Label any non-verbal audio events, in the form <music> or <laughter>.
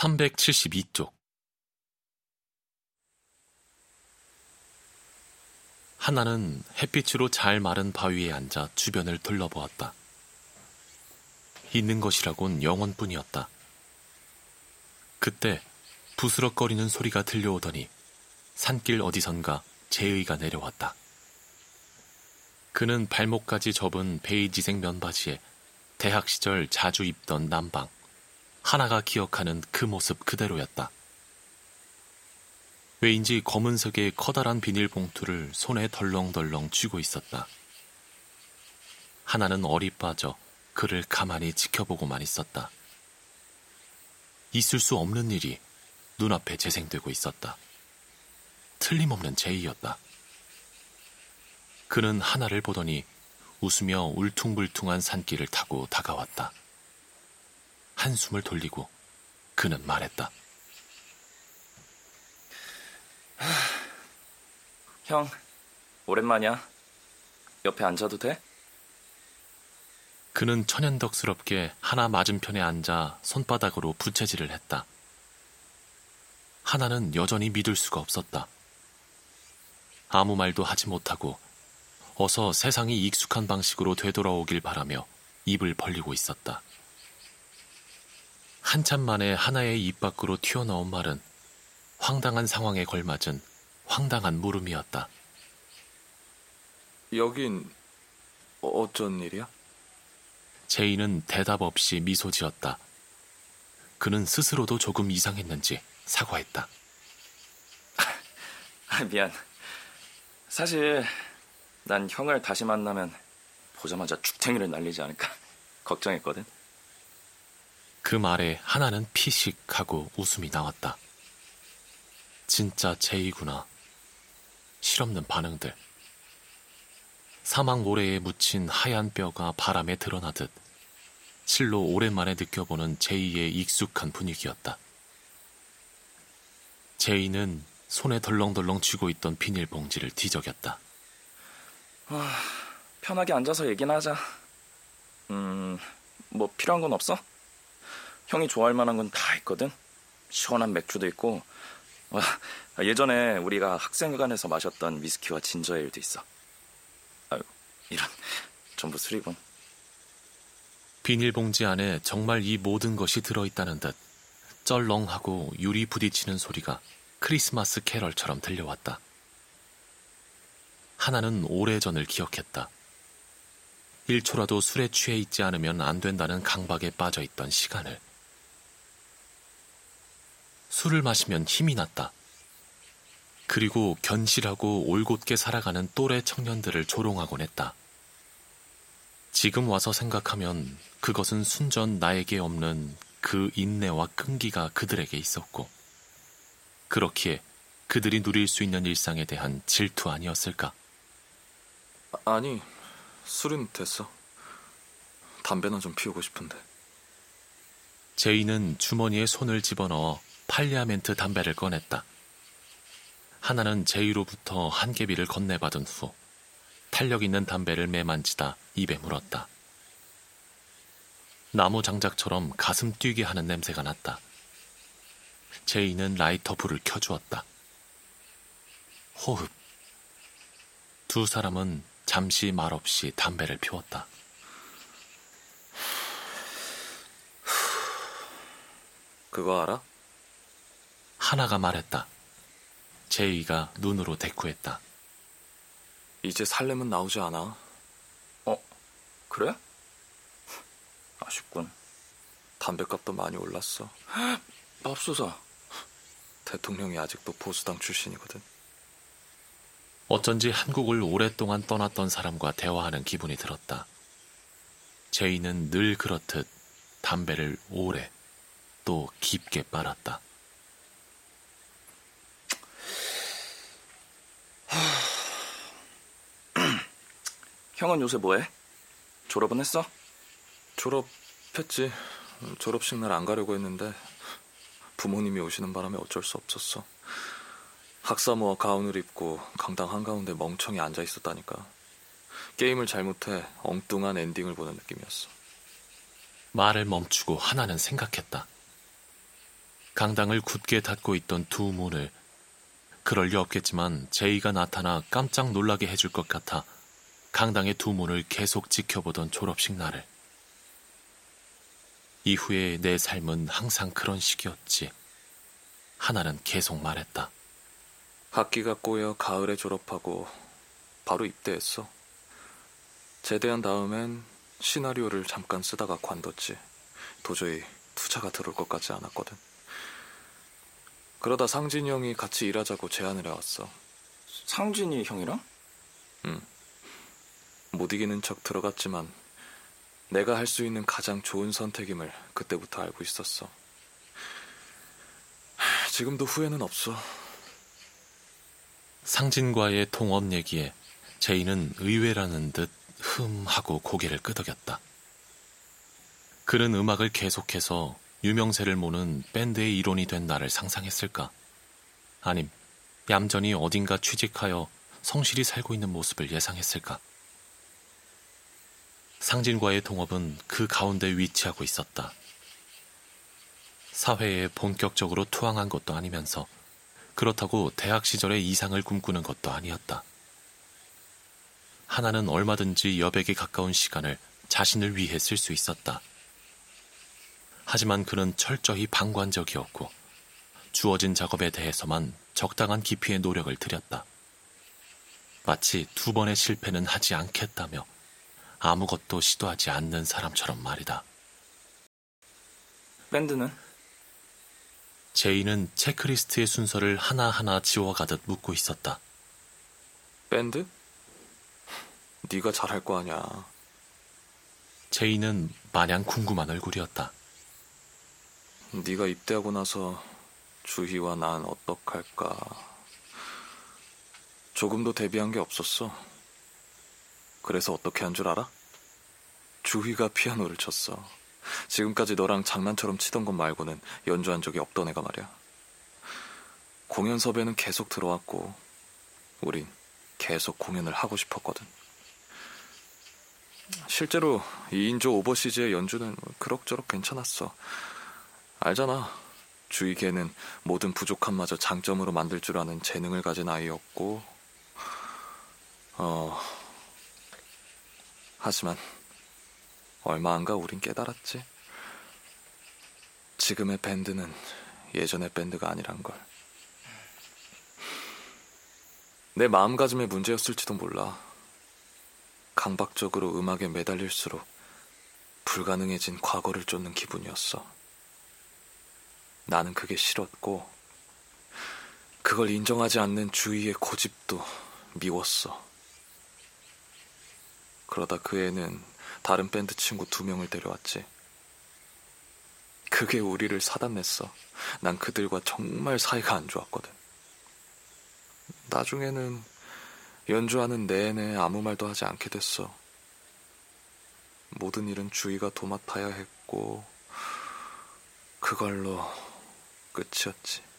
372쪽 하나는 햇빛으로 잘 마른 바위에 앉아 주변을 둘러보았다. 있는 것이라곤 영혼뿐이었다. 그때 부스럭거리는 소리가 들려오더니 산길 어디선가 제의가 내려왔다. 그는 발목까지 접은 베이지색 면바지에 대학 시절 자주 입던 남방, 하나가 기억하는 그 모습 그대로였다. 왜인지 검은색의 커다란 비닐봉투를 손에 덜렁덜렁 쥐고 있었다. 하나는 어리 빠져 그를 가만히 지켜보고만 있었다. 있을 수 없는 일이 눈앞에 재생되고 있었다. 틀림없는 제의였다. 그는 하나를 보더니 웃으며 울퉁불퉁한 산길을 타고 다가왔다. 한숨을 돌리고 그는 말했다. 형, 오랜만이야. 옆에 앉아도 돼? 그는 천연덕스럽게 하나 맞은편에 앉아 손바닥으로 부채질을 했다. 하나는 여전히 믿을 수가 없었다. 아무 말도 하지 못하고 어서 세상이 익숙한 방식으로 되돌아오길 바라며 입을 벌리고 있었다. 한참 만에 하나의 입 밖으로 튀어나온 말은 황당한 상황에 걸맞은 황당한 물음이었다. 여긴 어쩐 일이야? 제이는 대답 없이 미소 지었다. 그는 스스로도 조금 이상했는지 사과했다. 아, 미안. 사실 난 형을 다시 만나면 보자마자 죽탱이를 날리지 않을까 <laughs> 걱정했거든. 그 말에 하나는 피식 하고 웃음이 나왔다. 진짜 제이구나. 실없는 반응들. 사막 모래에 묻힌 하얀 뼈가 바람에 드러나듯 실로 오랜만에 느껴보는 제이의 익숙한 분위기였다. 제이는 손에 덜렁덜렁 쥐고 있던 비닐봉지를 뒤적였다. 아, 편하게 앉아서 얘기나 하자. 음, 뭐 필요한 건 없어? 형이 좋아할 만한 건 다 있거든. 시원한 맥주도 있고, 와, 예전에 우리가 학생회관에서 마셨던 위스키와 진저에일도 있어. 아유, 이런 전부 술이군. 비닐봉지 안에 정말 이 모든 것이 들어있다는 듯 쩔렁하고 유리 부딪히는 소리가 크리스마스 캐럴처럼 들려왔다. 하나는 오래전을 기억했다. 1초라도 술에 취해 있지 않으면 안 된다는 강박에 빠져 있던 시간을. 술을 마시면 힘이 났다. 그리고 견실하고 올곧게 살아가는 또래 청년들을 조롱하곤 했다. 지금 와서 생각하면 그것은 순전 나에게 없는 그 인내와 끈기가 그들에게 있었고, 그렇기에 그들이 누릴 수 있는 일상에 대한 질투 아니었을까? 아니, 술은 됐어. 담배나 좀 피우고 싶은데. 제이는 주머니에 손을 집어넣어 팔리아멘트 담배를 꺼냈다. 하나는 제이로부터 한 개비를 건네받은 후 탄력 있는 담배를 매만지다 입에 물었다. 나무 장작처럼 가슴 뛰게 하는 냄새가 났다. 제이는 라이터 불을 켜주었다. 호흡. 두 사람은 잠시 말없이 담배를 피웠다. 그거 알아? 하나가 말했다. 제이가 눈으로 대꾸했다. 이제 살렘은 나오지 않아. 어, 그래? <laughs> 아쉽군. 담배값도 많이 올랐어. <gasps> 맙소사. 대통령이 아직도 보수당 출신이거든. 어쩐지 한국을 오랫동안 떠났던 사람과 대화하는 기분이 들었다. 제이는 늘 그렇듯 담배를 오래 또 깊게 빨았다. 형은 요새 뭐해? 졸업은 했어? 졸업했지. 졸업식 날 안 가려고 했는데 부모님이 오시는 바람에 어쩔 수 없었어. 학사모와 가운을 입고 강당 한가운데 멍청이 앉아 있었다니까. 게임을 잘못해 엉뚱한 엔딩을 보는 느낌이었어. 말을 멈추고 하나는 생각했다. 강당을 굳게 닫고 있던 두 문을 그럴 리 없겠지만 제이가 나타나 깜짝 놀라게 해줄 것 같아 강당의 두 문을 계속 지켜보던 졸업식 날을. 이후에 내 삶은 항상 그런 식이었지. 하나는 계속 말했다. 학기가 꼬여 가을에 졸업하고 바로 입대했어. 제대한 다음엔 시나리오를 잠깐 쓰다가 관뒀지. 도저히 투자가 들어올 것 같지 않았거든. 그러다 상진이 형이 같이 일하자고 제안을 해왔어. 상진이 형이랑? 못 이기는 척 들어갔지만 내가 할 수 있는 가장 좋은 선택임을 그때부터 알고 있었어. 하, 지금도 후회는 없어. 상진과의 통업 얘기에 제이는 의외라는 듯 흠 하고 고개를 끄덕였다. 그는 음악을 계속해서 유명세를 모는 밴드의 일원이 된 나를 상상했을까? 아님 얌전히 어딘가 취직하여 성실히 살고 있는 모습을 예상했을까? 상진과의 동업은 그 가운데 위치하고 있었다. 사회에 본격적으로 투항한 것도 아니면서 그렇다고 대학 시절의 이상을 꿈꾸는 것도 아니었다. 하나는 얼마든지 여백에 가까운 시간을 자신을 위해 쓸 수 있었다. 하지만 그는 철저히 방관적이었고 주어진 작업에 대해서만 적당한 깊이의 노력을 들였다. 마치 두 번의 실패는 하지 않겠다며 아무것도 시도하지 않는 사람처럼 말이다. 밴드는? 제이는 체크리스트의 순서를 하나하나 지워가듯 묻고 있었다. 밴드? 네가 잘할 거 아냐. 제이는 마냥 궁금한 얼굴이었다. 네가 입대하고 나서 주희와 난 어떡할까. 조금도 대비한 게 없었어. 그래서 어떻게 한 줄 알아? 주희가 피아노를 쳤어. 지금까지 너랑 장난처럼 치던 것 말고는 연주한 적이 없던 애가 말이야. 공연 섭외는 계속 들어왔고, 우린 계속 공연을 하고 싶었거든. 실제로 2인조 오버시즈의 연주는 그럭저럭 괜찮았어. 알잖아. 주희 걔는 모든 부족함마저 장점으로 만들 줄 아는 재능을 가진 아이였고, 어, 하지만 얼마 안가 우린 깨달았지. 지금의 밴드는 예전의 밴드가 아니란 걸. 내 마음가짐의 문제였을지도 몰라. 강박적으로 음악에 매달릴수록 불가능해진 과거를 쫓는 기분이었어. 나는 그게 싫었고, 그걸 인정하지 않는 주위의 고집도 미웠어. 그러다 그 애는 다른 밴드 친구 두 명을 데려왔지. 그게 우리를 사단냈어. 난 그들과 정말 사이가 안 좋았거든. 나중에는 연주하는 내내 아무 말도 하지 않게 됐어. 모든 일은 주희가 도맡아야 했고, 그걸로 끝이었지.